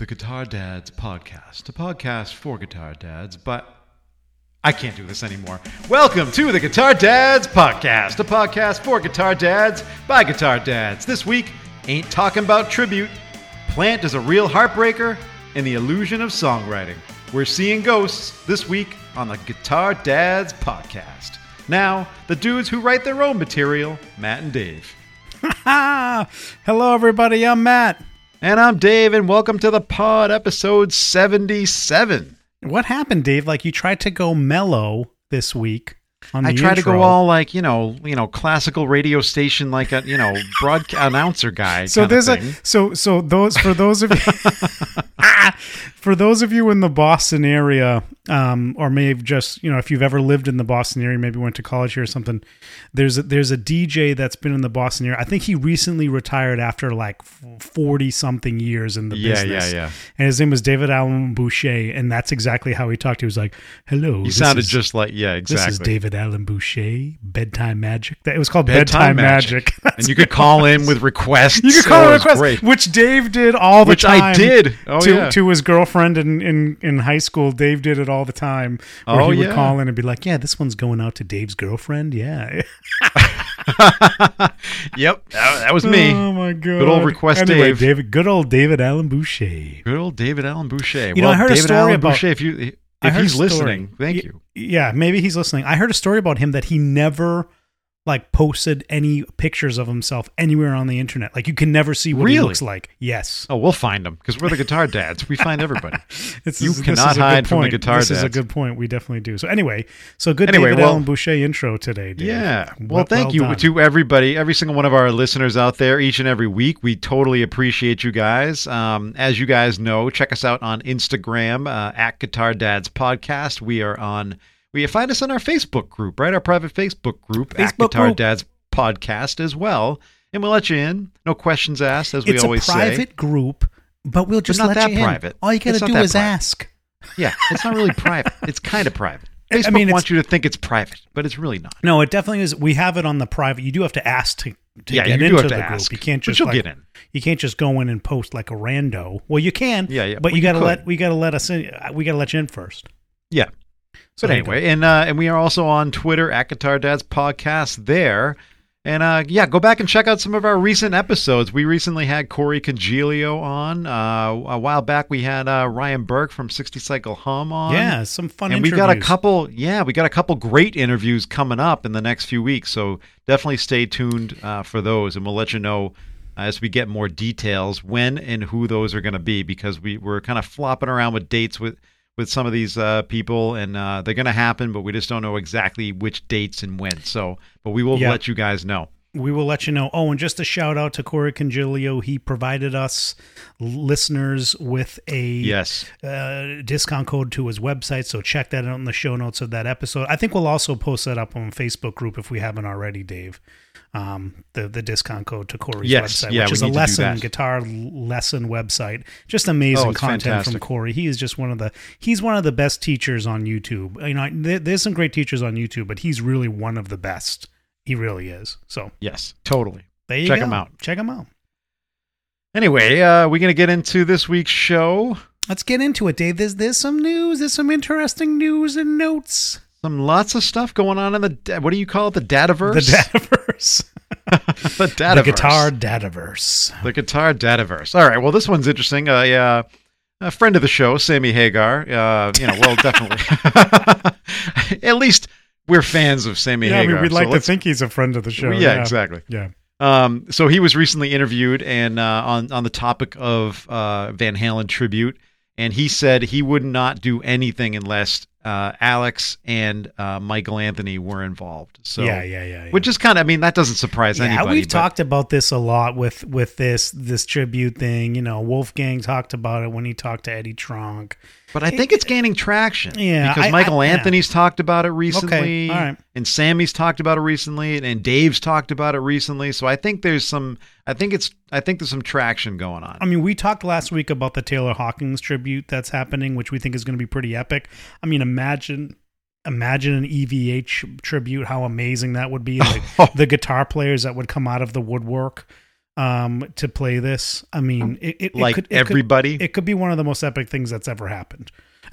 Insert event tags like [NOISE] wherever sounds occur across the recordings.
the Guitar Dads podcast, a podcast for guitar dads, but I can't do this anymore. Welcome to the Guitar Dads podcast, a podcast for guitar dads by guitar dads. This week, ain't talking about tribute. Plant is a real heartbreaker and the illusion of songwriting. We're seeing ghosts this week on the Guitar Dads podcast. Now, the dudes who write their own material, Matt and Dave. [LAUGHS] Hello everybody. I'm Matt. And I'm Dave, and welcome to the pod, episode 77. What happened, Dave? Like you tried to go mellow this week on the I try to go all like you know, you know, classical radio station, like a you know, broadcast [LAUGHS] announcer guy. So there's a so so those for those of you [LAUGHS] [LAUGHS] for those of you in the Boston area, um, or may have just you know if you've ever lived in the Boston area, maybe went to college here or something. There's a, there's a DJ that's been in the Boston area. I think he recently retired after like forty something years in the Yeah, business. yeah, yeah. And his name was David Allan Boucher, and that's exactly how he talked. He was like, "Hello." He sounded is- just like yeah, exactly. This is David Allan Boucher, Bedtime Magic. That it was called Bedtime Bedtime, Magic. Magic. [LAUGHS] and you could call in with requests. You could call Oh, a it was request, great. which Dave did all the Which I did. Oh, to, yeah. to his girlfriend in, in, in high school. Dave did it all the time. Where Oh, he would yeah. call in and be like, "Yeah, this one's going out to Dave's girlfriend." Yeah. [LAUGHS] Yep, that, that was me. Oh my god. Good old request anyway, Dave. David. Good old David Allan Boucher. Good old David Allan Boucher. You know, I heard a David story Allan about- Boucher. If you if he's listening, thank Y- you. Yeah, maybe he's listening. I heard a story about him that he never like posted any pictures of himself anywhere on the internet. Like you can never see what he looks like. Yes. Oh, we'll find him because we're the guitar [LAUGHS] dads. We find everybody. [LAUGHS] This You is, this cannot is a good hide from the point. guitar This is a good point. We definitely do. So anyway, so good Anyway, David well- Allan Boucher intro today, Dave. Yeah. Well, Well- thank well you done. to everybody, every single one of our listeners out there each and every week. We totally appreciate you guys. Um, as you guys know, check us out on Instagram uh, at Guitar Dads Podcast. We are on, we find us on our Facebook group, right? Our private Facebook group at Guitar group. Dads Podcast as well. And we'll let you in. No questions asked, as we It's always say. It's a private say. group, but we'll just not let that you in. private. All you got to do is private. ask. Yeah, it's not really private. It's kind of private. [LAUGHS] I Facebook mean, it's- wants you to think it's private, but it's really not. No, it definitely is. We have it on the private. You do have to ask to, to Yeah, get you do into have to the ask, group. You can't but just you'll like, get in. You can't just go in and post like a rando. Well, you can. Yeah, yeah, But well, you you got to let we got to let us in. We got to let you in first. Yeah. So But anyway, and uh, and we are also on Twitter at Guitar Dads Podcast there. And uh, yeah, go back and check out some of our recent episodes. We recently had Corey Congilio on. Uh, a while back, we had uh, Ryan Burke from 60 Cycle Hum on. Yeah, some fun. and we got a couple. Yeah, we got a couple great interviews coming up in the next few weeks. So definitely stay tuned uh, for those, and we'll let you know as we get more details when and who those are going to be because we we're kind of flopping around with dates with with some of these uh, people, and uh, they're going to happen, but we just don't know exactly which dates and when. So, but we will Yeah. let you guys know. We will let you know. Oh, and just a shout out to Corey Congilio. He provided us listeners with a Yes. uh, discount code to his website. So check that out in the show notes of that episode. I think we'll also post that up on Facebook group if we haven't already, Dave. Um, the the discount code to Corey's Yes, website, yeah, which is a need to do lesson guitar lesson website. Just amazing Oh, content fantastic. from Corey. He is just one of the he's one of the best teachers on YouTube. You know, there, there's some great teachers on YouTube, but he's really one of the best. He really is. So Yes. Totally. there you Check go. him out. Check him out. Anyway, uh, we're to get into this week's show. Let's get into it, Dave. There's there's some news. There's some interesting news and notes. Some lots of stuff going on in the da- what do you call it? The Dataverse. The Dataverse. [LAUGHS] [LAUGHS] the Dataverse. The guitar Dataverse. The guitar Dataverse. All right. Well, this one's interesting. Uh, yeah, a friend of the show, Sammy Hagar. Uh, you know, well, definitely. [LAUGHS] At least we're fans of Sammy Yeah, I Hagar. mean, we'd so like to think he's a friend of the show. Yeah, exactly. Yeah. Um, so he was recently interviewed and uh, on on the topic of uh, Van Halen tribute, and he said he would not do anything unless uh, Alex and uh, Michael Anthony were involved. So yeah, yeah, yeah, yeah. which is kind of I mean that doesn't surprise yeah, anybody. we've but- talked about this a lot with with this this tribute thing. You know, Wolfgang talked about it when he talked to Eddie Trunk. But I think it's gaining traction. Yeah, Because I- Michael I- yeah. Anthony's talked about it recently. all right. And Sammy's talked about it recently. And, and Dave's talked about it recently. So I think there's some I think it's I think there's some traction going on. I mean, we talked last week about the Taylor Hawkins tribute that's happening, which we think is going to be pretty epic. I mean, imagine imagine an EVH tribute, how amazing that would be. [LAUGHS] Like the guitar players that would come out of the woodwork um, to play this. I mean, it, it, it like could, it everybody. Could, it could be one of the most epic things that's ever happened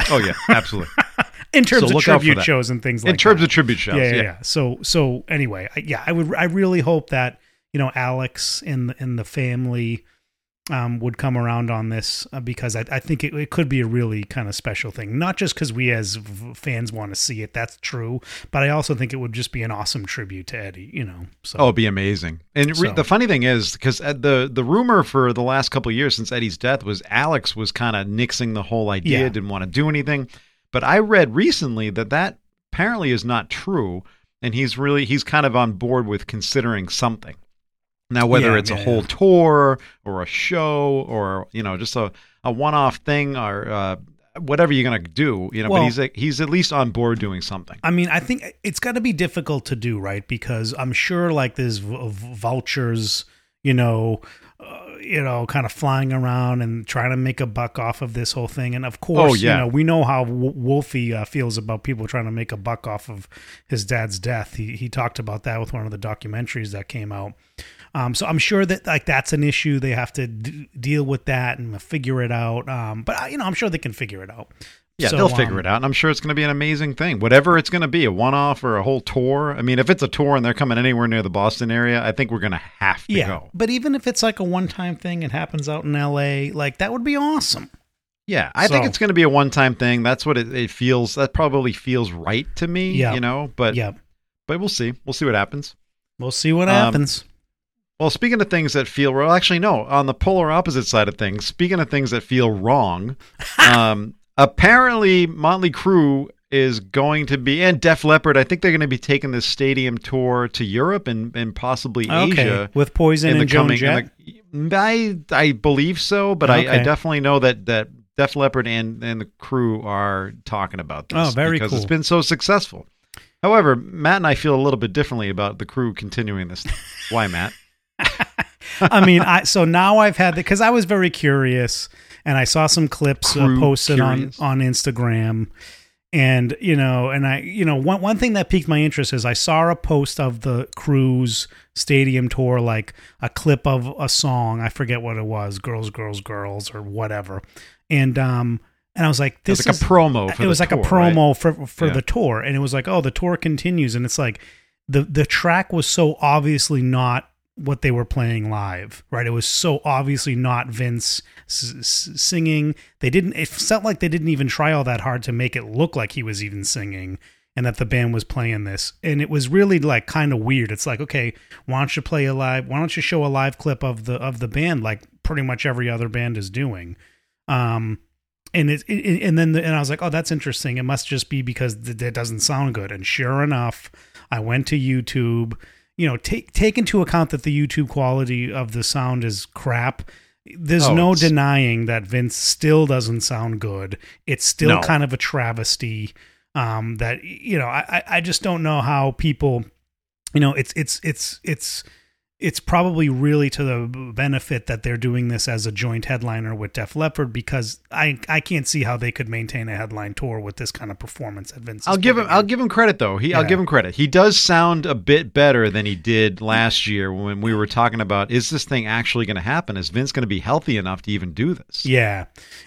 oh yeah, absolutely. [LAUGHS] in terms So of look out for tribute shows and things like In terms that. of tribute shows, yeah, yeah. yeah, yeah. So, so anyway, I, yeah, I would, I really hope that you know Alex and and the family um, would come around on this uh, because I, I think it, it could be a really kind of special thing. Not just because we as v- fans want to see it, that's true, but I also think it would just be an awesome tribute to Eddie. You know, so Oh, it'd be amazing. And re- So- the funny thing is, because the the rumor for the last couple of years since Eddie's death was Alex was kind of nixing the whole idea, Yeah. didn't want to do anything. But I read recently that that apparently is not true, and he's really he's kind of on board with considering something. Now, whether Yeah, it's a whole yeah. tour or a show or you know just a, a one off thing or uh, whatever you're gonna do, you know, Well- but he's he's at least on board doing something. I mean, I think it's got to be difficult to do, right? Because I'm sure like there's v- vultures, you know, uh, you know, kind of flying around and trying to make a buck off of this whole thing. And of course, Oh, yeah. you know, we know how w- Wolfie uh, feels about people trying to make a buck off of his dad's death. He he talked about that with one of the documentaries that came out. Um, so I'm sure that like that's an issue. They have to d- deal with that and figure it out. Um, but I- you know, I'm sure they can figure it out. Yeah, So, they'll figure um, it out, and I'm sure it's going to be an amazing thing. Whatever it's going to be, a one-off or a whole tour. I mean, if it's a tour and they're coming anywhere near the Boston area, I think we're going to have to Yeah, go. but even if it's like a one-time thing, it happens out in L.A. Like that would be awesome. Yeah, I think it's going to be a one-time thing. That's what it, it feels. That probably feels right to me. Yeah. you know, but yeah, but we'll see. We'll see what happens. we'll see what Um, happens. Well, speaking of things that feel well, actually, no. On the polar opposite side of things, speaking of things that feel wrong, [LAUGHS] um, apparently Motley Crue is going to be and Def Leppard. I think they're going to be taking this stadium tour to Europe and and possibly Okay, Asia with Poison in the and Joan coming. Jett. the- I I believe so, but I, I definitely know that that Def Leppard and and the Crue are talking about this. Oh, very because it's cool. been so successful. However, Matt and I feel a little bit differently about the Crue continuing this. Why, Matt? I mean, I so now I've had because I was very curious and I saw some clips uh, posted curious. on on Instagram, and you know, and I you know one one thing that piqued my interest is I saw a post of the Crue's stadium tour, like a clip of a song. I forget what it was, "Girls, Girls, Girls" or whatever, and um. And I was like, It "This was like is a promo. For it was like tour, a right? promo for for Yeah. the tour and it was like oh the tour continues and it's like the the track was so obviously not what they were playing live right it was so obviously not vince s- s- singing they didn't it felt like they didn't even try all that hard to make it look like he was even singing and that the band was playing this and it was really like kind of weird it's like okay why don't you play a live why don't you show a live clip of the of the band like pretty much every other band is doing um and it, it and then the, and I was like, oh, that's interesting. It must just be because th- that doesn't sound good. And sure enough, I went to YouTube. You know, take take into account that the YouTube quality of the sound is crap. There's Oh, no denying that Vince still doesn't sound good. It's still No. kind of a travesty. Um, that you know, I I- I just don't know how people, you know, it's it's it's it's it's probably really to the benefit that they're doing this as a joint headliner with Def Leppard because I I can't see how they could maintain a headline tour with this kind of performance at Vince. I'll give him. I'll give him credit though. He, I'll give him credit. He does sound a bit better than he did last year when we were talking about is this thing actually going to happen? Is Vince going to be healthy enough to even do this? Yeah,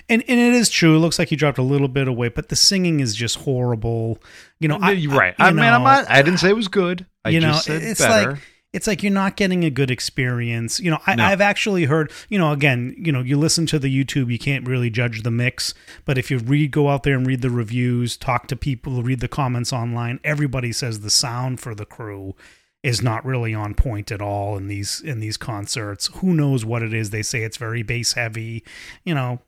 and and it is true. It looks like he dropped a little bit of weight, but the singing is just horrible. You know, I, right. you I, mean, I'm not. I didn't say it was good. I you know, said it's better. like it's like you're not getting a good experience. You know, I, No. I've actually heard. You know, again, you know, you listen to the YouTube, you can't really judge the mix. But if you read, go out there and read the reviews, talk to people, read the comments online. Everybody says the sound for the Crue is not really on point at all in these in these concerts. Who knows what it is? They say it's very bass heavy. You know,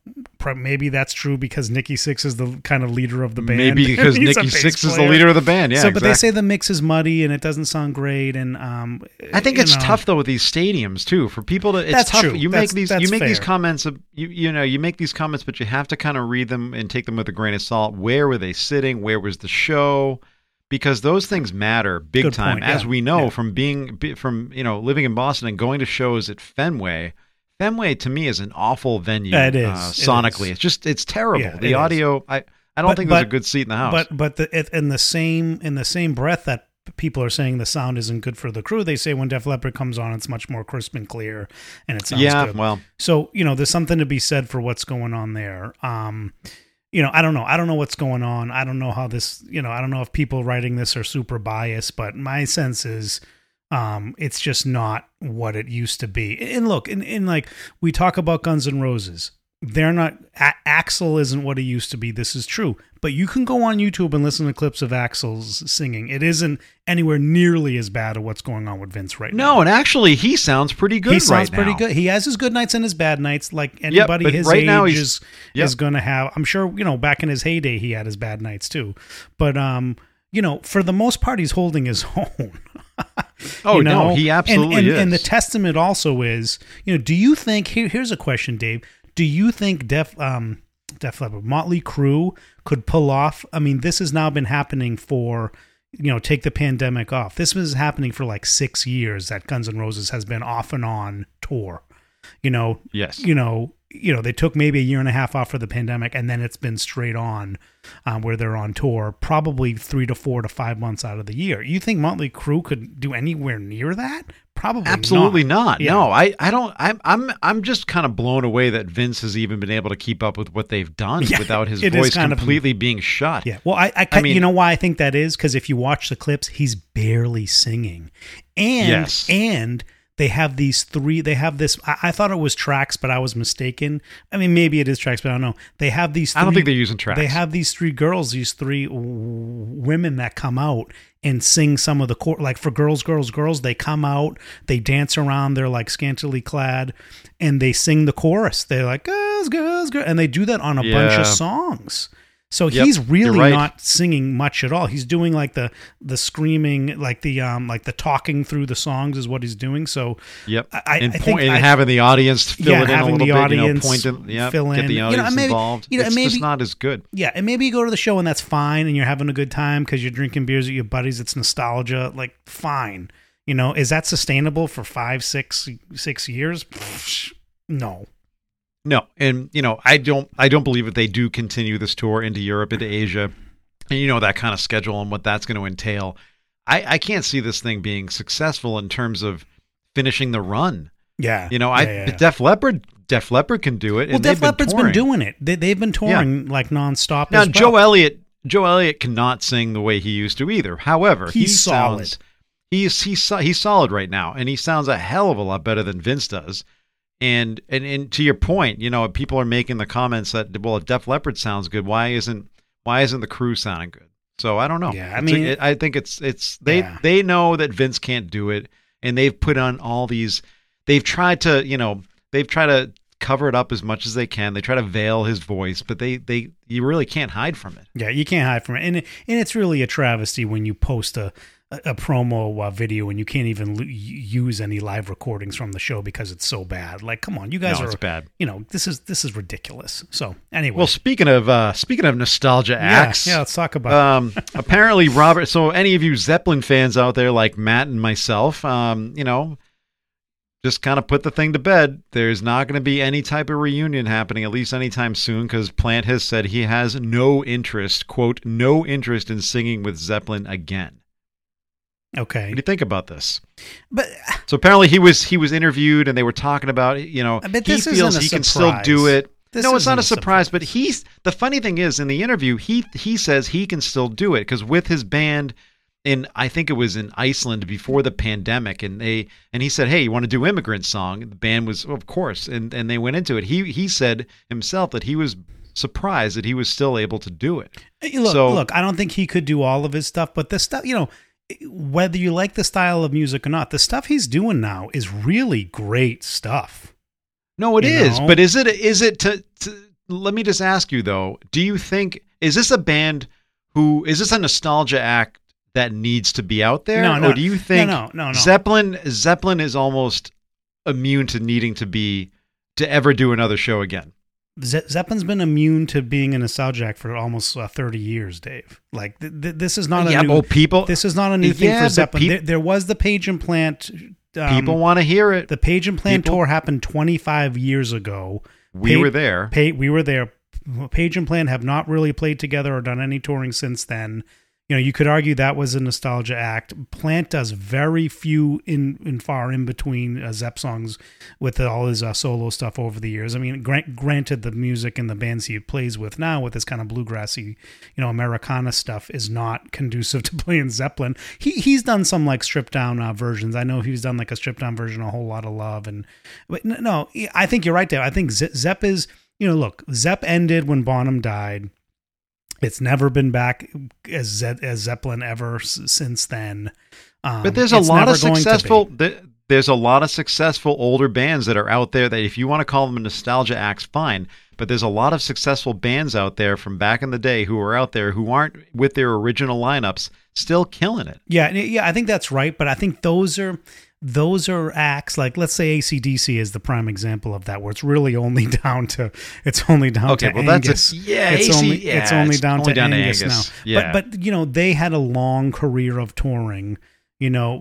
maybe that's true because Nikki Sixx is the kind of leader of the band. Maybe [LAUGHS] because Nikki Sixx is the leader of the band. Yeah, so, but they say the mix is muddy and it doesn't sound great. And um, I think it's know, tough though with these stadiums too for people to. It's That's tough. true. You That's- make these. You make these comments. Of, you you know you make these comments, but you have to kind of read them and take them with a grain of salt. Where were they sitting? Where was the show? Because those things matter big Good time, point, as yeah, we know yeah. from being from you know living in Boston and going to shows at Fenway. Fenway to me is an awful venue. It is. Uh, sonically. is. It's just it's terrible. Yeah, it the is. audio. I I don't But- think there's a good seat in the house. But but the, it, in the same in the same breath that people are saying the sound isn't good for the Crue, they say when Def Leppard comes on, it's much more crisp and clear, and it sounds yeah, good. well, So you know, there's something to be said for what's going on there. Um, you know, I don't know. I don't know what's going on. I don't know how this. You know, I don't know if people writing this are super biased, but my sense is. Um, it's just not what it used to be. And look, in, in like we talk about Guns N' Roses, they're not. A- Axl isn't what he used to be. This is true. But you can go on YouTube and listen to clips of Axl's singing. It isn't anywhere nearly as bad of what's going on with Vince right now no, and actually he sounds pretty good. he sounds right pretty now. good. He has his good nights and his bad nights, like anybody but his right age now he's- is Yep. is going to have. I'm sure you know back in his heyday he had his bad nights too, but um, you know for the most part he's holding his [LAUGHS] own. Oh you know? no, he And- absolutely and, is. And the testament also is, you know, do you think here, here's a question, Dave? Do you think Def um Def Leppard, Motley Crue could pull off? I mean, this has now been happening for you know, take the pandemic off. This was happening for like six years that Guns N' Roses has been off and on tour. You know, yes. you know, you know, they took maybe a year and a half off for the pandemic, and then it's been straight on, um, where they're on tour, probably three to four to five months out of the year. You think Motley Crue could do anywhere near that? Probably Absolutely not. Yeah. No, I, I don't. I'm, I'm, I'm just kind of blown away that Vince has even been able to keep up with what they've done [LAUGHS] Yeah, without his voice kind of- completely being shut. Yeah. Well, I, I, I mean- you know why I think that is because if you watch the clips, he's barely singing, and Yes. and they have these three. They have this. I, I thought it was tracks, but I was mistaken. I mean, maybe it is tracks, but I don't know. They have these. Three, I don't think they're using tracks. They have these three girls, these three w- women that come out and sing some of the core. Like for girls, girls, girls, they come out, they dance around, they're like scantily clad, and they sing the chorus. They're like girls, girls, girls, and they do that on a bunch of songs. So Yep, he's really right. not singing much at all. He's doing like the the screaming, like the um, like the talking through the songs is what he's doing. So Yep. I- and I point, think and I- having the audience fill Yeah, it in a little the bit, audience you know, point in, yeah, fill get in. the You know, audience maybe- involved. you know, it's maybe- just not as good. Yeah, and maybe you go to the show and that's fine, and you're having a good time because you're drinking beers with your buddies. It's nostalgia, like fine. You know, is that sustainable for five, six, six years? No. No, and you know, I don't, I don't believe that they do continue this tour into Europe, into Asia, and you know that kind of schedule and what that's going to entail. I, I can't see this thing being successful in terms of finishing the run. Yeah. You know, I Yeah, yeah, yeah. Def Leppard, Def Leppard can do it. Well, and Def Leppard's been touring. doing it. They, they've been touring like nonstop. Now, as well. Joe Elliott, Joe Elliott cannot sing the way he used to either. However, he He's solid. sounds he's he's he's solid right now, and he sounds a hell of a lot better than Vince does. And and and to your point, you know, people are making the comments that well, if Def Leppard sounds good, why isn't why isn't the Crue sounding good? So I don't know. Yeah, I It's a- mean- it- I think it's it's they Yeah. they know that Vince can't do it, and they've put on all these. They've tried to you know they've tried to cover it up as much as they can. They try to veil his voice, but they they you really can't hide from it. Yeah, you can't hide from it, and and it's really a travesty when you post a a, promo uh, video and you can't even l- use any live recordings from the show because it's so bad. Like, come on, you guys No, are it's bad. You know, this is this is ridiculous. So anyway, Well, speaking of uh, speaking of nostalgia yeah, acts, yeah, let's talk about. um, [LAUGHS] apparently Robert. So any of you Zeppelin fans out there, like Matt and myself, um, you know, just kind of put the thing to bed. There's not going to be any type of reunion happening, at least anytime soon, because Plant has said he has no interest, quote, no interest in singing with Zeppelin again. Okay, What do you think about this? but So apparently he was he was interviewed, and they were talking about you know But he feels a he can still do surprise. it. This no, it's not a a surprise, but he's the funny thing is in the interview he he says he can still do it because with his band in I think it was in Iceland before the pandemic and they and he said hey you want to do immigrant song the band was of course and and they went into it he he said himself that he was surprised that he was still able to do it Look, So- look, I don't think he could do all of his stuff, but the stuff, you know, whether you like the style of music or not, the stuff he's doing now is really great stuff. No, it is. know? But is it is it to, to let me just ask you though, do you think is this a band who is this a nostalgia act that needs to be out there? No, no. or do you think no, no, no, no. Zeppelin Zeppelin is almost immune to needing to be to ever do another show again? Ze- Zeppelin's been immune to being a nostalgia for almost uh, 30 years, Dave. Like th- th- this is not a yeah, new, well people this is not a new thing for Zeppelin. peop- there, there was the Page and Plant. Um, people want to hear it. the Page and Plant people- tour happened 25 years ago. we were there. Pa- we were there. Page and Plant have not really played together or done any touring since then. You know, you could argue that was a nostalgia act. Plant does very few in in far in between uh, Zepp songs with all his uh, solo stuff over the years. I mean, grant, granted, the music and the bands he plays with now, with this kind of bluegrassy, you know, Americana stuff, is not conducive [LAUGHS] to playing Zeppelin. He he's done some like stripped down uh, versions. I know he's done like a stripped down version, a whole lot of love, and but no, I think you're right there. I think Ze- Zepp is, you know, look, Zepp ended when Bonham died. It's never been back as Ze- as Zeppelin ever s- since then. Um, But there's a lot of going to be. successful. th- There's a lot of successful older bands that are out there that if you want to call them nostalgia acts, fine. But there's a lot of successful bands out there from back in the day who are out there who aren't with their original lineups still killing it. Yeah, yeah, I think that's right. But I think those are those are acts like let's say ACDC is the prime example of that, where it's really only [LAUGHS] down to it's only down Okay, to well Angus. that's a, yeah, it's AC, only yeah, it's only down, only to, down Angus to Angus. now. Yeah, But but you know they had a long career of touring. You know,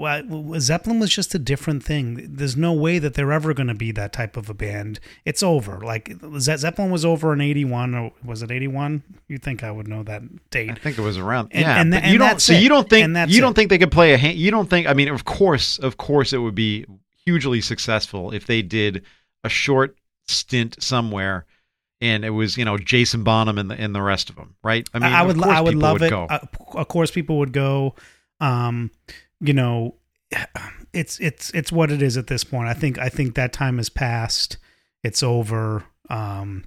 Zeppelin was just a different thing. There's no way that they're ever going to be that type of a band. It's over. Like Ze- Zeppelin was over in '81, or was it '81? You think I would know that date? I think it was around. And- yeah, and and you don't. So it. you don't think you don't think they could play a. hand- You don't think. I mean, of course, of course, it would be hugely successful if they did a short stint somewhere, and it was you know Jason Bonham and the and the rest of them, right? I mean, I would, I would love it. Go. Uh, of course, people would go. Um, you know, it's it's it's what it is at this point. I think I think that time has passed. It's over. Um,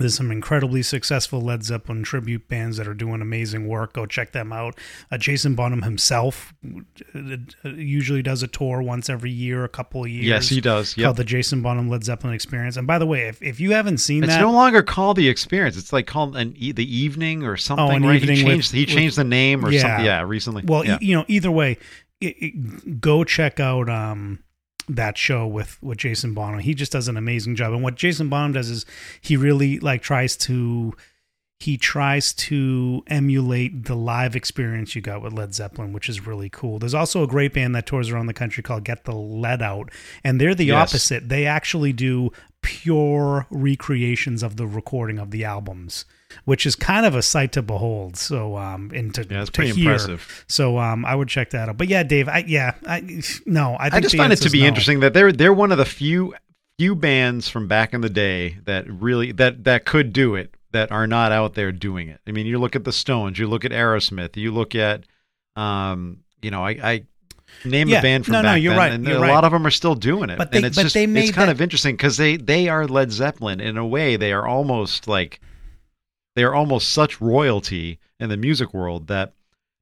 there's some incredibly successful Led Zeppelin tribute bands that are doing amazing work. Go check them out. Uh, Jason Bonham himself uh, usually does a tour once every year, a couple of years. yes, he does. Yep. Called the Jason Bonham Led Zeppelin Experience. And by the way, if, if you haven't seen It's that, it's no longer called the experience. It's like called an e- the evening or something. Oh, an right? evening he with- changed. he with- changed the name or Yeah. something. Yeah, recently. Well, yeah. e- you know, either way, it, it, go check out um, that show with with Jason Bonham. He just does an amazing job. And what Jason Bonham does is he really like tries to he tries to emulate the live experience you got with Led Zeppelin, which is really cool. There's also a great band that tours around the country called Get the Led Out, and they're the Yes. opposite. They actually do pure recreations of the recording of the albums, which is kind of a sight to behold. So, um, and to, Yeah, it's pretty hear. impressive. So, um, I would check that out. But yeah, Dave, I yeah, I no, I think I just find it to be no. interesting that they're they're one of the few few bands from back in the day that really that that could do it that are not out there doing it. I mean, you look at the Stones, you look at Aerosmith, you look at um, you know, I, I name Yeah, a band from no, no, back you're then, right, and you're a right. lot of them are still doing it. But they- and it's but just they it's kind that- of interesting because they they are Led Zeppelin in a way. They are almost like they are almost such royalty in the music world that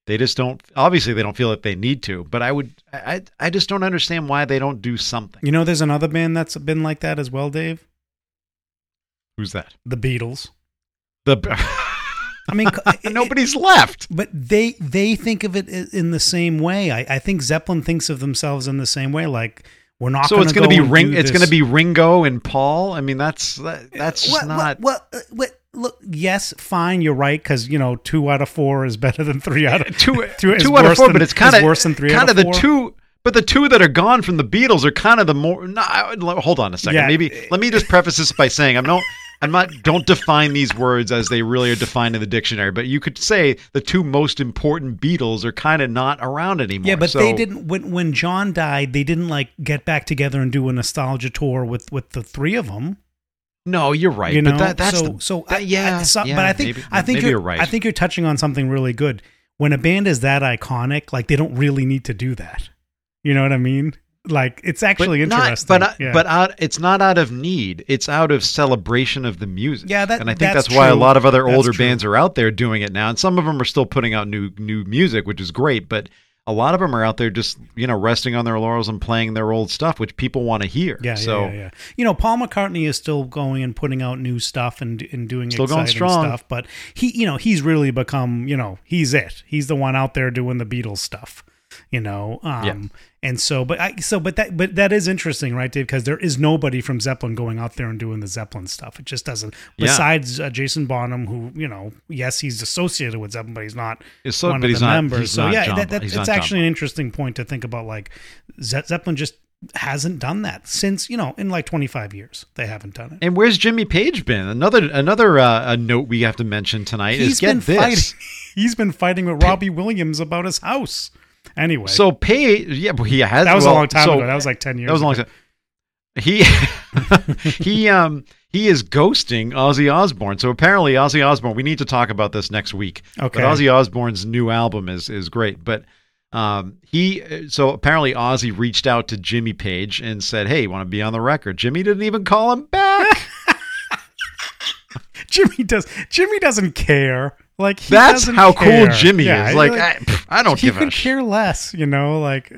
they just don't obviously they don't feel that they need to but i would i i just don't understand why they don't do something You know, there's another band that's been like that as well, Dave. who's that The Beatles. the [LAUGHS] I mean, [LAUGHS] nobody's left but they they think of it in the same way. I, I think Zeppelin thinks of themselves in the same way. Like we're not. so it's going to be ring it's going to be ringo and paul i mean that's that, that's what, not What, what, what, look, yes, fine, you're right because you know two out of four is better than three out of [LAUGHS] two, [LAUGHS] two, two out of four than- but it's kind of worse than three kind out of of the two but the two that are gone from the Beatles are kind of the more. No, hold on a second. Yeah. Maybe let me just preface this by saying I'm not. I'm not. Don't define these words as they really are defined in the dictionary. But you could say the two most important Beatles are kind of not around anymore. Yeah, but So- they didn't when when John died. They didn't like get back together and do a nostalgia tour with with the three of them. No, you're right. you know, but that, that's so the, so that- yeah, I, so- yeah, but I think maybe, I think you're, you're right. I think you're touching on something really good. When a band is that iconic, like they don't really need to do that. You know what I mean? Like it's actually but not- interesting. but uh, yeah. but out, it's not out of need. It's out of celebration of the music. Yeah, that- and I think that's that's, why a lot of other That's older true. bands are out there doing it now. And some of them are still putting out new new music, which is great. But a lot of them are out there just you know resting on their laurels and playing their old stuff, which people want to hear. Yeah, so yeah, yeah, yeah. You know, Paul McCartney is still going and putting out new stuff and and doing Still going strong. stuff, but he, you know, he's really become, you know, he's it. He's the one out there doing the Beatles stuff. You know, um, Yeah. and so, but I, so, but that, but that is interesting, right, Dave? Because there is nobody from Zeppelin going out there and doing the Zeppelin stuff. It just doesn't. Yeah. Besides uh, Jason Bonham, who you know, yes, he's associated with Zeppelin, but he's not It's so- one but of he's the not- members. so yeah, that, that, he's it's not John actually an interesting point to think about. Like Ze- Zeppelin just hasn't done that since you know in like 25 years they haven't done it. And where's Jimmy Page been? Another another uh, a note we have to mention tonight is He's get been this. fighting. [LAUGHS] He's been fighting with Robbie Williams about his house. Anyway, So Page, yeah, but he has. that was well, a long time so- ago. That was like 10 years. That was a long ago. time. He [LAUGHS] he um he is ghosting Ozzy Osbourne. So apparently Ozzy Osbourne. We need to talk about this next week. Okay. But Ozzy Osbourne's new album is is great. But um he so apparently Ozzy reached out to Jimmy Page and said, "Hey, you want to be on the record?" Jimmy didn't even call him back. [LAUGHS] Jimmy does. Jimmy doesn't care. Like he That's how care. cool Jimmy Yeah, is. Like, like, I, pff, I don't he give a could shit. care less. You know, like.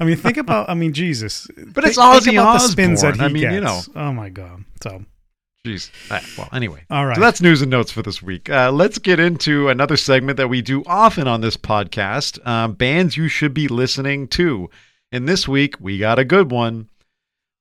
I mean, think about. I mean, Jesus. But it's Ozzy think about the spins that he I mean, you know. Oh my god. So Jeez. Uh, well, anyway. all right. So that's news and notes for this week. Uh, let's get into another segment that we do often on this podcast um, bands you should be listening to. And this week, we got a good one.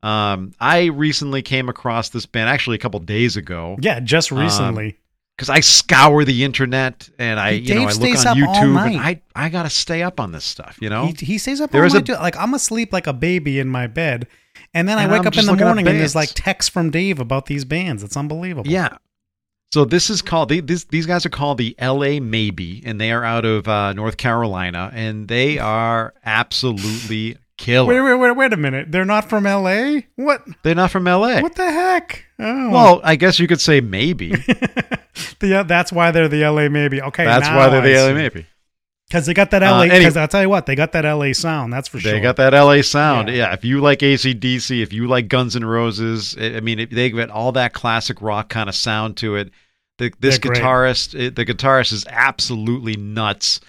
Um, I recently came across this band, actually, a couple days ago, yeah, just Um, recently. Because I scour the internet and I, you know, I look on YouTube and. I, I got to stay up on this stuff, you know? He, he stays up There all is a-. Like I'm asleep like a baby in my bed, and then I wake I'm up in the morning and there's like texts from Dave about these bands. It's unbelievable. Yeah. So this is called they, this, these guys are called the LA Maybe, and they are out of uh, North Carolina, and they are absolutely killer. Wait, wait, wait, wait a minute. They're not from L.A. What? They're not from LA. What the heck? Oh, Well, I guess you could say maybe. [LAUGHS] the, uh, that's why they're the L.A. Maybe. Okay, That's why they're the LA Maybe. because they got that Uh, L.A. Because I'll tell you what, they got that L.A. sound. That's for They sure. They got that LA sound. Yeah. Yeah. If you like ACDC, if you like Guns N' Roses, I I mean, it- they got all that classic rock kind of sound to it. The, this guitarist, it, the guitarist is absolutely nuts.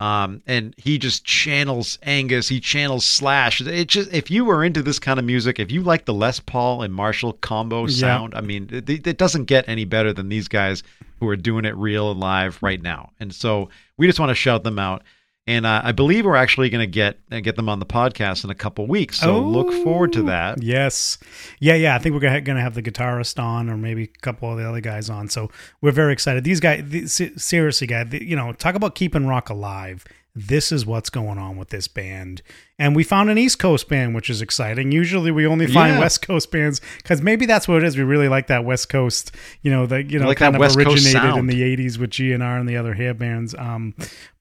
Um, and he just channels Angus. He channels Slash. It just if you were into this kind of music, if you like the Les Paul and Marshall combo Yeah. sound, I mean, it, it doesn't get any better than these guys who are doing it real and live right now. And so we just want to shout them out. And uh, I believe we're actually going to get uh, get them on the podcast in a couple weeks. So look forward to Oh, that. Yes. Yeah, yeah. I think we're going to have the guitarist on or maybe a couple of the other guys on. So we're very excited. These guys, these, seriously, guys, you know, talk about keeping rock alive. This is what's going on with this band. And we found an East Coast band, which is exciting. Usually we only find Yeah. West Coast bands because maybe that's what it is. We really like that West Coast, you know, that, you know, like kind of West originated in the 80s with GNR and the other hair bands. Um,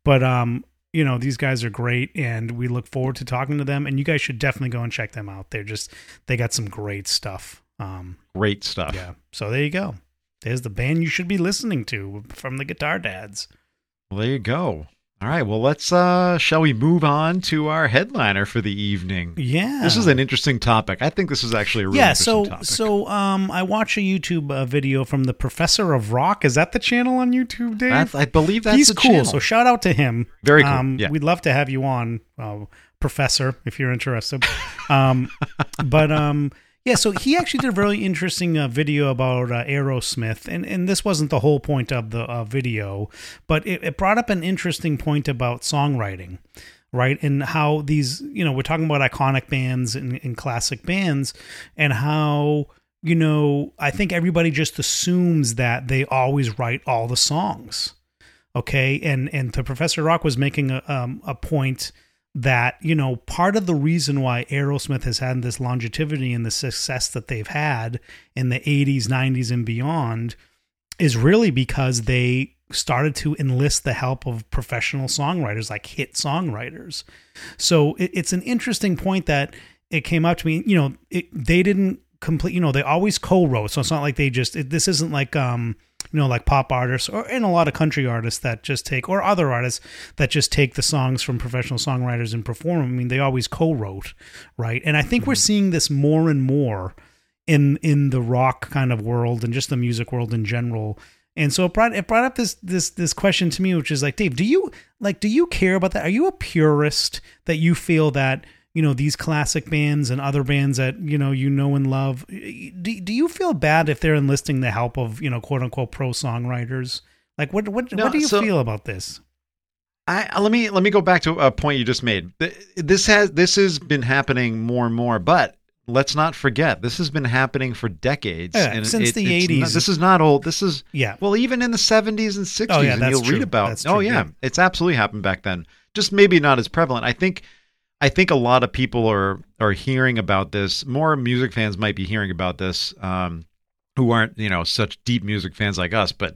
but, um, you know these guys are great and we look forward to talking to them and you guys should definitely go and check them out they're just they got some great stuff um Great stuff. yeah so there you go there's the band you should be listening to from the guitar dads Well, there you go. All right. Well, let's. uh Shall we move on to our headliner for the evening? yeah This is an interesting topic. I think this is actually a really yeah interesting so topic. so um i watch a youtube uh, video from the professor of rock is that the channel on youtube dave That's- I believe that's he's cool channel. so shout out to him Very cool, um, yeah. we'd love to have you on uh, professor if you're interested um, [LAUGHS] but um, yeah so he actually did a really interesting uh, video about uh, aerosmith and, and this wasn't the whole point of the uh, video but it, it brought up an interesting point about songwriting right? And how these you know we're talking about iconic bands and, and classic bands and how you know i think everybody just assumes that they always write all the songs okay? And and the professor rock was making a, um, a point that you know part of the reason why aerosmith has had this longevity and the success that they've had in the 80s 90s and beyond is really because they started to enlist the help of professional songwriters like hit songwriters. So it, it's an interesting point that it came up to me you know it, they didn't complete you know they always co-wrote so it's not like they just it, this isn't like um you know like pop artists or and a lot of country artists that just take or other artists that just take the songs from professional songwriters and perform. i mean they always co-wrote right and i think we're mm-hmm. seeing this more and more in in the rock kind of world and just the music world in general And so it brought it brought up this this this question to me, which is like, Dave, do you like do you care about that? Are you a purist that you feel that you know these classic bands and other bands that you know you know and love? Do, do you feel bad if they're enlisting the help of you know quote unquote pro songwriters? Like what what No, what do you so- feel about this? I uh, let me let me go back to a point you just made. This has this has been happening more and more, but let's not forget this has been happening for decades. Yeah, and since the it's 80s. not- this is not old. This is Yeah. well, even in the seventies and sixties, Oh, yeah, and you'll true. read about. That's oh true, yeah, yeah. it's absolutely happened back then. Just maybe not as prevalent. I think. I think a lot of people are are hearing about this. More music fans might be hearing about this, um, who aren't you know such deep music fans like us, but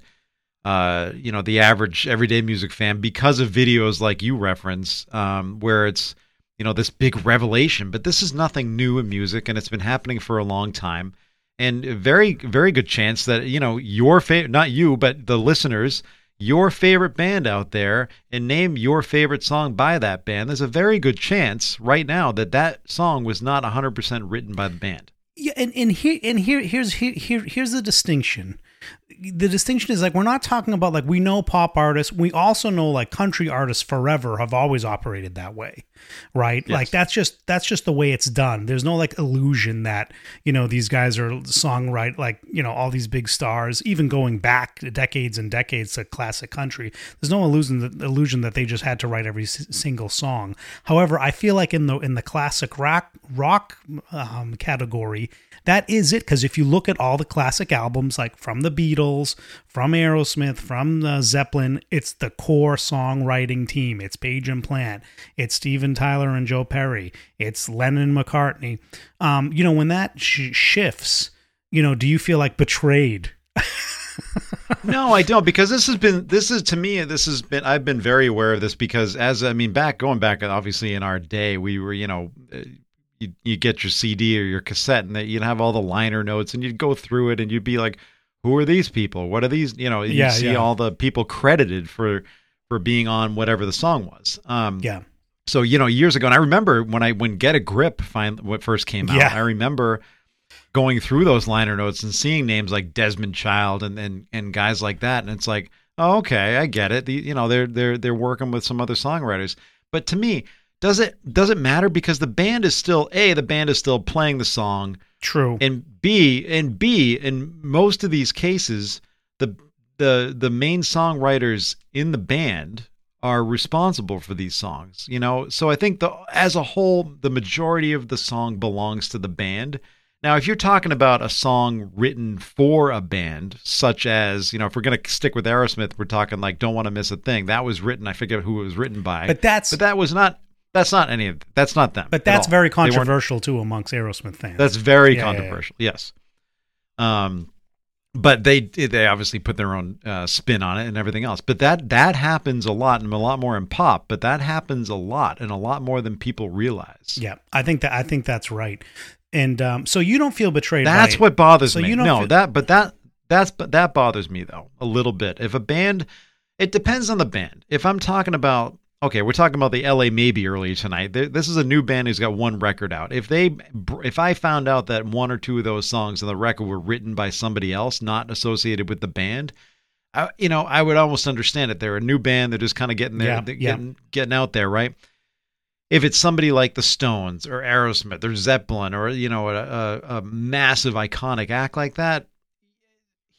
uh, you know, the average everyday music fan because of videos like you reference, um, where it's, you know, this big revelation. But this is nothing new in music, and it's been happening for a long time. And very, very good chance that you know your favorite, not you, but the listeners, your favorite band out there, and name your favorite song by that band. There's a very good chance right now that that song was not 100% written by the band. Yeah, and, and here and here here's here, here here's the distinction. The distinction is like we're not talking about like we know pop artists, we also know like country artists forever have always operated that way. Right? Like that's just that's just the way it's done. There's no like illusion that, you know, these guys are songwrite like, you know, all these big stars, even going back decades and decades to classic country. There's no illusion that illusion that they just had to write every s- single song. However, I feel like in the in the classic rock rock um, category, that is it. Because if you look at all the classic albums, like from the Beatles, from Aerosmith, from uh, Zeppelin, it's the core songwriting team. It's Page and Plant. It's Steven Tyler and Joe Perry. It's Lennon McCartney. Um, you know, when that sh- shifts, you know, do you feel like betrayed? [LAUGHS] no, I don't because this has been this is to me this has been I've been very aware of this because as I mean back going back obviously in our day we were you know you you get your CD or your cassette and that you'd have all the liner notes and you'd go through it and you'd be like who are these people what are these you know you Yeah, see yeah. all the people credited for for being on whatever the song was um Yeah. so you know years ago and i remember when i when get a grip finally what first came out Yeah. i remember going through those liner notes and seeing names like desmond child and and, and guys like that and it's like oh, okay i get it the, you know they're they're they're working with some other songwriters but to me does it does it matter? Because the band is still a the band is still playing the song. True. and B and B in most of these cases the the the main songwriters in the band are responsible for these songs you know? So I think the as a whole the majority of the song belongs to the band. Now if you're talking about a song written for a band such as you know if we're going to stick with Aerosmith we're talking like don't want to miss a thing. That was written I forget who it was written by. But that's but that was not that's not any of that's not them but that's very controversial too amongst Aerosmith fans. that's very Yeah, yeah, yeah. controversial. Yes. Um, but they they obviously put their own uh, spin on it and everything else. But that that happens a lot and a lot more in pop. But that happens a lot and a lot more than people realize. yeah, I think that I think that's right. And um, so you don't feel betrayed. That's what bothers So me. you don't no, feel- that but that that's but that bothers me though a little bit. If a band, it depends on the band. If I'm talking about okay, we're talking about the L.A. Maybe earlier tonight. This is a new band who's got one record out. If they if I found out that one or two of those songs on the record were written by somebody else, not associated with the band. I, you know, I would almost understand it. They're a new band; they're just kind of getting there, Yeah, yeah. getting getting out there, right? if it's somebody like the Stones or Aerosmith or Zeppelin or you know a, a, a massive iconic act like that,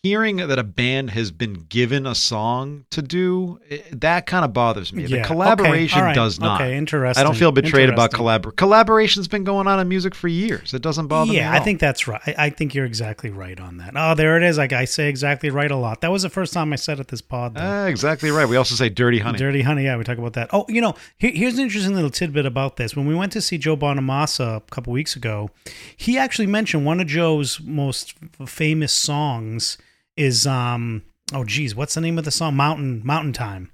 hearing that a band has been given a song to do eh, that kind of bothers me. Yeah. The Okay, collaboration does not. Okay, interesting. I don't feel betrayed about Interesting. collabor. Collaboration's been going on in music for years. It doesn't bother me. yeah, I think that's right. I, I think you're exactly right on that. Oh, there it is. Like I say exactly right a lot. That was the first time I said it this pod. Ah, exactly right. We also say dirty honey. Dirty Honey, yeah, we talk about that. Oh, you know, here, here's an interesting little tidbit about this. When we went to see Joe Bonamassa a couple weeks ago, he actually mentioned one of Joe's most famous songs is um oh geez, what's the name of the song? Mountain Mountain Time.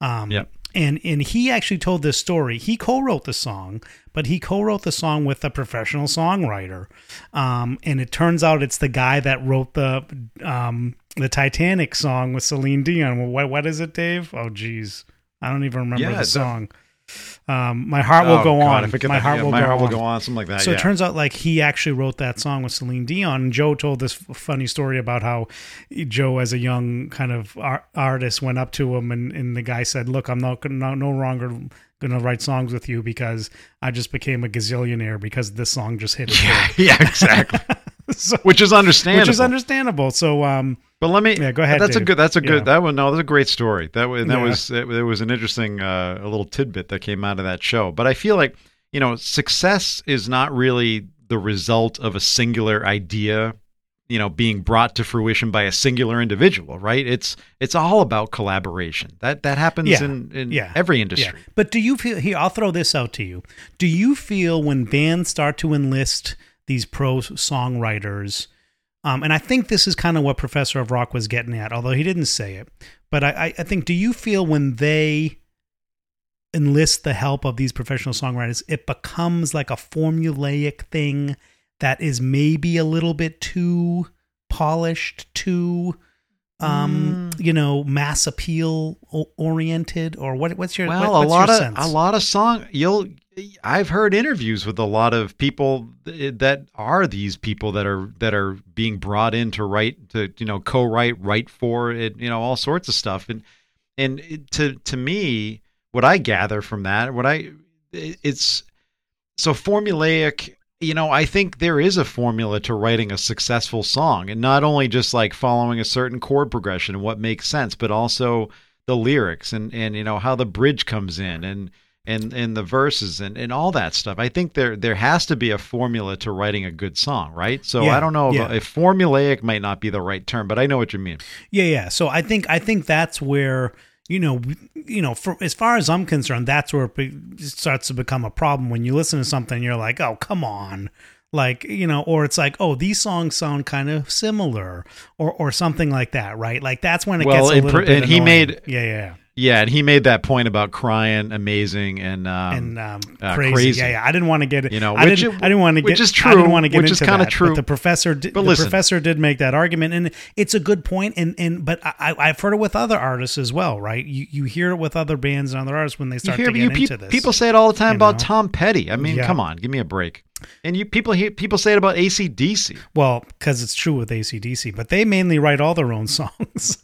Um Yep. and and he actually told this story. He co-wrote the song, but he co-wrote the song with a professional songwriter. Um and it turns out it's the guy that wrote the um the Titanic song with Celine Dion. Well, what what is it, Dave? Oh geez. I don't even remember Yeah, the the- song. Um, my heart will Oh, go God, on. My heart Yeah, will my go heart on. will go on. Something like that. So yeah. it turns out like he actually wrote that song with Celine Dion. Joe told this funny story about how Joe, as a young kind of ar- artist, went up to him and, and the guy said, "Look, I'm not no, no longer going to write songs with you because I just became a gazillionaire because this song just hit it [LAUGHS] yeah, yeah, exactly. [LAUGHS] big." [LAUGHS] so, Which is understandable. which is understandable. So um, But let me. Yeah, go ahead, That's a good. That's a good. Yeah. That one. No, that's a great story. That was. That Yeah. was. It, there was an interesting, uh, a little tidbit that came out of that show. But I feel like you know, success is not really the result of a singular idea. You know, being brought to fruition by a singular individual, right? It's it's all about collaboration. That that happens Yeah. in in Yeah. every yeah. industry. But do you feel here? I'll throw this out to you. Do you feel when bands start to enlist these pro songwriters? Um, and I think this is kind of what Professor of Rock was getting at, although he didn't say it. But I, I- I think, do you feel when they enlist the help of these professional songwriters, it becomes like a formulaic thing that is maybe a little bit too polished, too, um, Mm. you know, mass appeal oriented, or what? What's your Well, what- a lot of sense? a lot of song you'll I've heard interviews with a lot of people that are these people that are that are being brought in to write to you know co-write, write for it, you know all sorts of stuff, and and to to me, what I gather from that, what I it's so formulaic. You know, I think there is a formula to writing a successful song, and not only just like following a certain chord progression and what makes sense, but also the lyrics and and you know how the bridge comes in and and and the verses and and all that stuff. I think there there has to be a formula to writing a good song, right? So Yeah, I don't know yeah. if, if formulaic might not be the right term, but I know what you mean. Yeah, yeah. So I think I think that's where you know you know for as far as I'm concerned, that's where it starts to become a problem when you listen to something. You're like, oh, come on. Like you know, or it's like, oh, these songs sound kind of similar, or or something like that, right? Like that's when it Well, gets a and little pr- bit and he made- yeah, yeah, Yeah, and he made that point about crying, amazing, and um, and um, uh, crazy. crazy. Yeah, yeah. I didn't want to get it. You know, I which didn't. it- I didn't want to which get. is I didn't true, want to get which into is kinda true. But the professor, did, But the listen. professor did make that argument, and it's a good point. And and but I, I've heard it with other artists as well, right? You you hear it with other bands and other artists when they you start hear to get you, into pe- this. people say it all the time you about know? Tom Petty. I mean, Yeah. come on, give me a break. And you people hear people say it about ACDC. well, because it's true with ACDC, but they mainly write all their own [LAUGHS] songs.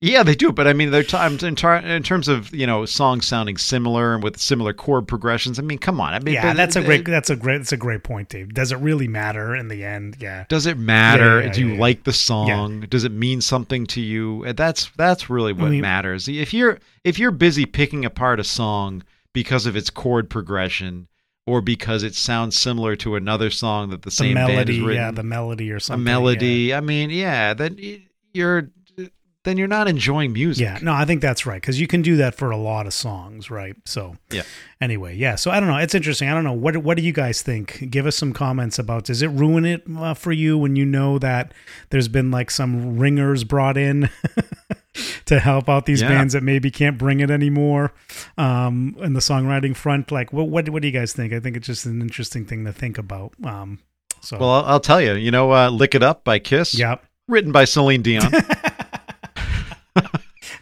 Yeah, they do, but I mean, they're t- in, tar- in terms of you know songs sounding similar and with similar chord progressions. I mean, come on. I mean, yeah, but- that's a great. That's a great. That's a great point, Dave. Does it really matter in the end? Yeah. Does it matter? Yeah, yeah, Do you like the song? Does it mean something to you? That's that's really what mean- matters. If you're if you're busy picking apart a song because of its chord progression or because it sounds similar to another song that the The same band melody, has written, yeah, the melody or something, a something. melody. I mean, yeah, then you're then you're not enjoying music. Yeah, no, I think that's right because you can do that for a lot of songs, right? So, Yeah. Anyway, yeah. So I don't know. It's interesting. I don't know. What What do you guys think? Give us some comments about. Does it ruin it uh, for you when you know that there's been like some ringers brought in [LAUGHS] to help out these Yeah. bands that maybe can't bring it anymore um, in the songwriting front? Like, what What What do you guys think? I think it's just an interesting thing to think about. Um, so, Well, I'll, I'll tell you. You know, uh, "Lick It Up" by Kiss. yeah. Written by Celine Dion. [LAUGHS]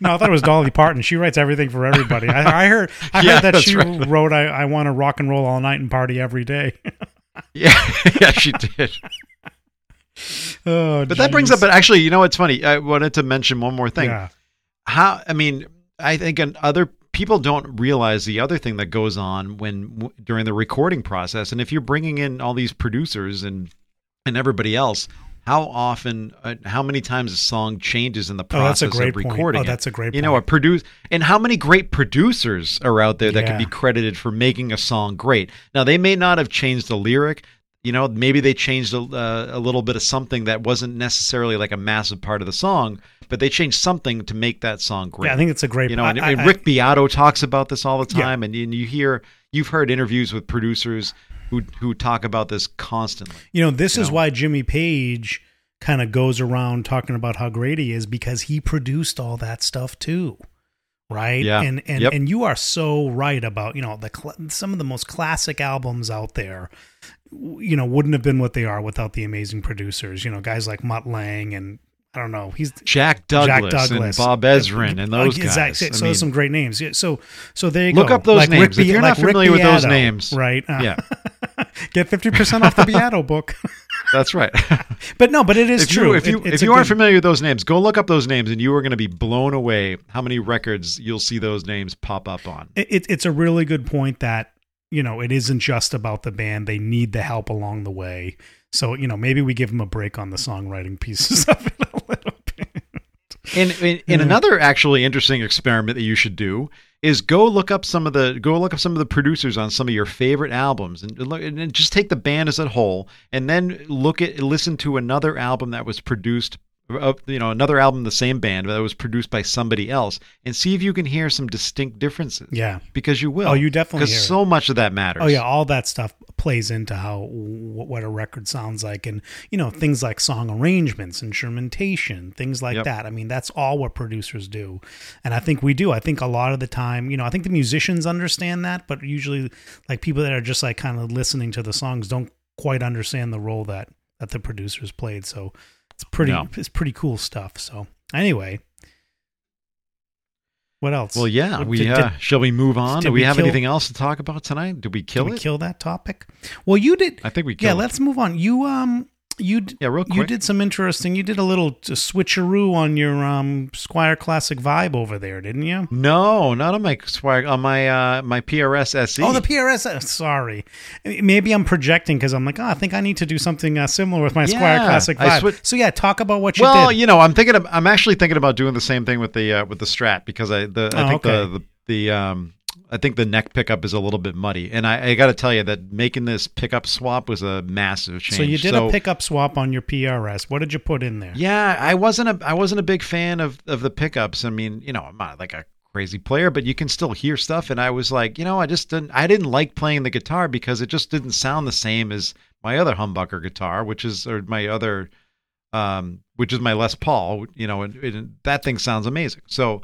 No, I thought it was Dolly Parton. She writes everything for everybody. I, I heard. I [LAUGHS] Yeah, heard that she right. wrote, "I, I want to rock and roll all night and party every day." [LAUGHS] yeah, [LAUGHS] yeah, she did. oh, But that brings up, but actually, you know, what's funny. I wanted to mention one more thing. Yeah. how i mean i think an other people don't realize the other thing that goes on when w- during the recording process and if you're bringing in all these producers and and everybody else how often uh, how many times a song changes in the process Oh, that's a great of point. recording Oh, that's a great you know a point. produce and how many great producers are out there that Yeah. can be credited for making a song great now they may not have changed the lyric you know maybe they changed a, uh, a little bit of something that wasn't necessarily like a massive part of the song but they changed something to make that song great Yeah, I think it's a great. you know, and, I- I- Rick Beato talks about this all the Yeah. time, and, and you hear, you've heard interviews with producers who who talk about this constantly. You know, this is know? why Jimmy Page kind of goes around talking about how great he is because he produced all that stuff too. Right? Yeah. And and Yep. and you are so right about, you know, the cl- some of the most classic albums out there you know, wouldn't have been what they are without the amazing producers, you know, guys like Mutt Lange and I don't know. He's Jack Douglas, Jack Douglas. and Bob Ezrin and those Exactly. guys. So I mean, some great names. Yeah, So so there you Look go. up those Like Rick names. If Be- you're not like Rick familiar with those names, right? Uh, yeah, [LAUGHS] [LAUGHS] get fifty percent off the [LAUGHS] Beato book. [LAUGHS] that's right. but no, but it is if true. you if you It- if you aren't good- familiar with those names, go look up those names, and you are going to be blown away how many records you'll see those names pop up on. it, it, it's a really good point that you know it isn't just about the band they need the help along the way so you know maybe we give them a break on the songwriting pieces of it a little bit And in, in another actually interesting experiment that you should do is go look up some of the go look up some of the producers on some of your favorite albums and look and just take the band as a whole and then look at listen to another album that was produced you know another album the same band that was produced by somebody else and see if you can hear some distinct differences. Yeah. Because you will. Oh, you definitely because hear it. so much of that matters. Oh yeah all that stuff plays into how wh- what a record sounds like and you know things like song arrangements instrumentation things like Yep. that. I mean that's all what producers do. And i think we do. I think a lot of the time you know i think the musicians understand that but usually like people that are just like kind of listening to the songs don't quite understand the role that that the producers played. So it's pretty No. it's pretty cool stuff so anyway. What else? Well yeah What- we did- uh, did- shall we move on? do we, we have kill- anything else to talk about tonight? Did we kill did we it? kill that topic? Well you did i think we yeah it. let's move on. You um you d- yeah real quick. you did some interesting you did a little t- switcheroo on your um squier classic vibe over there didn't you? No, not on my Squier on my uh my PRS SE. oh the prs uh, sorry. Maybe i'm projecting because i'm like oh i think i need to do something uh, similar with my squier classic vibe. swi- so yeah talk about what you well, did. Well, you know, I'm thinking of, I'm actually thinking about doing the same thing with the uh, with the Strat because I the I Oh, think okay. the, the the um I think the neck pickup is a little bit muddy, and I, I got to tell you that making this pickup swap was a massive change. so you did a pickup swap on your prs what did you put in there Yeah, I wasn't a I wasn't a big fan of of the pickups. I mean, you know, I'm not like a crazy player, but you can still hear stuff. And I was like, you know, I just didn't I didn't like playing the guitar because it just didn't sound the same as my other humbucker guitar, which is or my other, um, which is my Les Paul. You know, and, and that thing sounds amazing. So.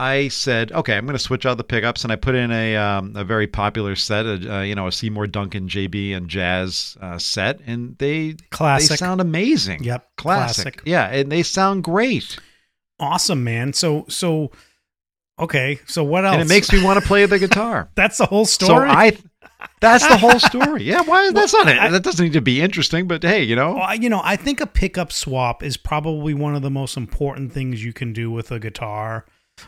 I said, okay, I'm going to switch out the pickups, and I put in a um, a very popular set, a, uh, you know, a Seymour Duncan JB and Jazz uh, set, and they classic they sound amazing. Yep, Classic. classic. Yeah, and they sound great. awesome man so so okay so what else And it makes me want to play the [LAUGHS] guitar. that's the whole so story I that's the whole [LAUGHS] story. Yeah, why that's not it. I- that doesn't need to be interesting, but hey, you know. Well, you know, I think a pickup swap is probably one of the most important things you can do with a guitar.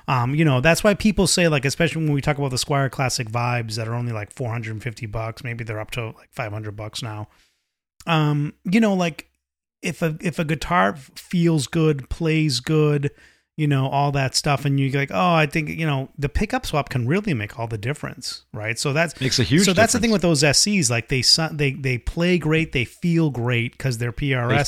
Um, you know, that's why people say like, especially when we talk about the Squier Classic vibes that are only like 450 bucks, maybe they're up to like 500 bucks now. Um, you know, like if a if a guitar feels good, plays good, you know, all that stuff, and you're like, oh, I think you know, the pickup swap can really make all the difference, right? So that's Makes a huge so that's the thing with those SEs. Like they they they play great, they feel great because they're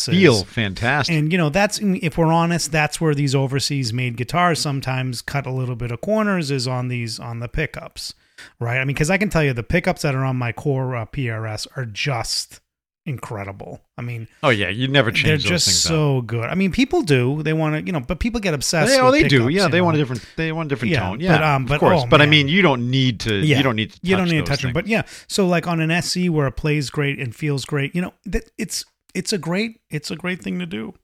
They feel fantastic. and you know that's if we're honest, that's where these overseas made guitars sometimes cut a little bit of corners is on these on the pickups, right? I mean, because I can tell you the pickups that are on my core uh, PRS are just incredible. I mean, oh yeah, you never change they're those just things. so good. I mean, people do. They want to, you know, but people get obsessed. They, oh, with they do. Yeah, they know. want a different. They want a different Yeah, tone. but, Yeah, um, but- of course. oh, but I mean, you don't need to. Yeah. You don't need to. you don't need to touch them but yeah so like on an se where it plays great and feels great you know that it's it's a great it's a great thing to do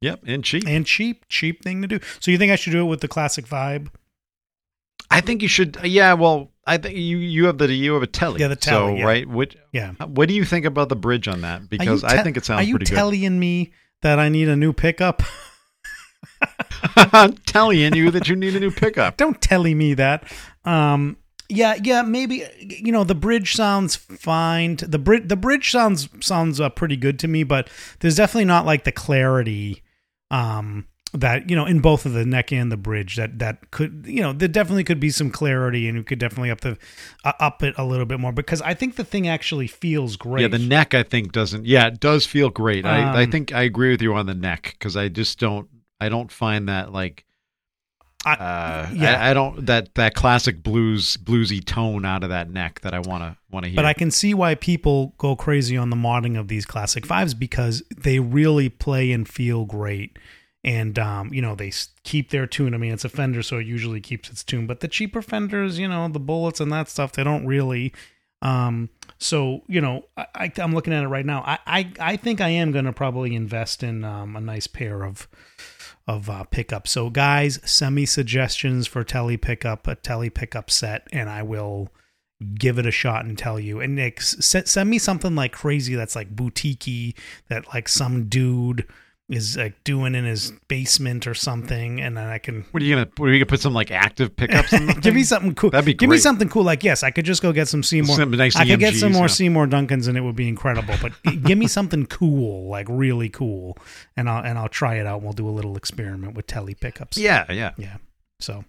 Yep, and cheap. and cheap cheap thing to do so you think i should do it with the classic vibe I think you should. Yeah, well, I think you you have the you have a telly. Yeah, the telly, So yeah. right, what yeah what do you think about the bridge on that? Because I think it sounds. are you pretty telling me that i need a new pickup good. [LAUGHS] I'm [LAUGHS] telling you that you need a new pickup. [LAUGHS] don't telly me that um yeah yeah maybe you know the bridge sounds fine the bridge the bridge sounds sounds uh, pretty good to me but there's definitely not like the clarity um that you know in both of the neck and the bridge that that could you know there definitely could be some clarity and you could definitely up the uh, up it a little bit more because i think the thing actually feels great Yeah, the neck I think doesn't. Yeah, it does feel great. I, I Um, think I agree with you on the neck because I just don't. I don't find that like. I- uh, yeah. I, I don't that that classic blues bluesy tone out of that neck that I want to want to hear. But I can see why people go crazy on the modding of these classic vibes because they really play and feel great. And, um, you know, they keep their tune. I mean, it's a Fender, so it usually keeps its tune. But the cheaper Fenders, you know, the bullets and that stuff, they don't really. Um, so you know, I, I'm looking at it right now. I I, I think I am going to probably invest in um, a nice pair of of uh, pickups. So guys, send me suggestions for tele pickup, a tele pickup set, and I will give it a shot and tell you. And Nick, s- send me something like crazy that's like boutiquey that like some dude is like doing in his basement or something, and then I can What are you gonna? What are you gonna put some like active pickups? In the [LAUGHS] give me something cool. That'd be Give me something cool. Like yes, I could just go get some Seymour. Some nice I could get some more yeah. Seymour Duncans, and it would be incredible. But [LAUGHS] give me something cool, like really cool, and I'll and I'll try it out. We'll do a little experiment with tele pickups. Yeah, yeah. yeah. So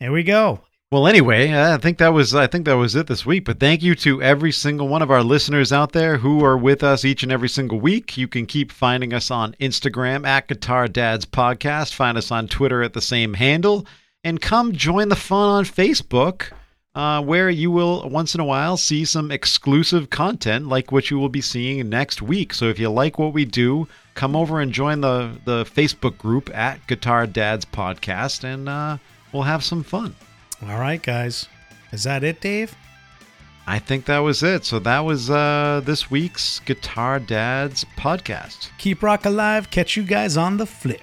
here we go. Well, anyway, I think that was I think that was it this week. But thank you to every single one of our listeners out there who are with us each and every single week. You can keep finding us on Instagram at Guitar Dads Podcast. Find us on Twitter at the same handle, and come join the fun on Facebook, uh, where you will once in a while see some exclusive content like what you will be seeing next week. So if you like what we do, come over and join the the Facebook group at Guitar Dads Podcast, and uh, we'll have some fun. All right, guys. Is that it, Dave? I think that was it. So that was uh, this week's Guitar Dads podcast. Keep rock alive. Catch you guys on the flip.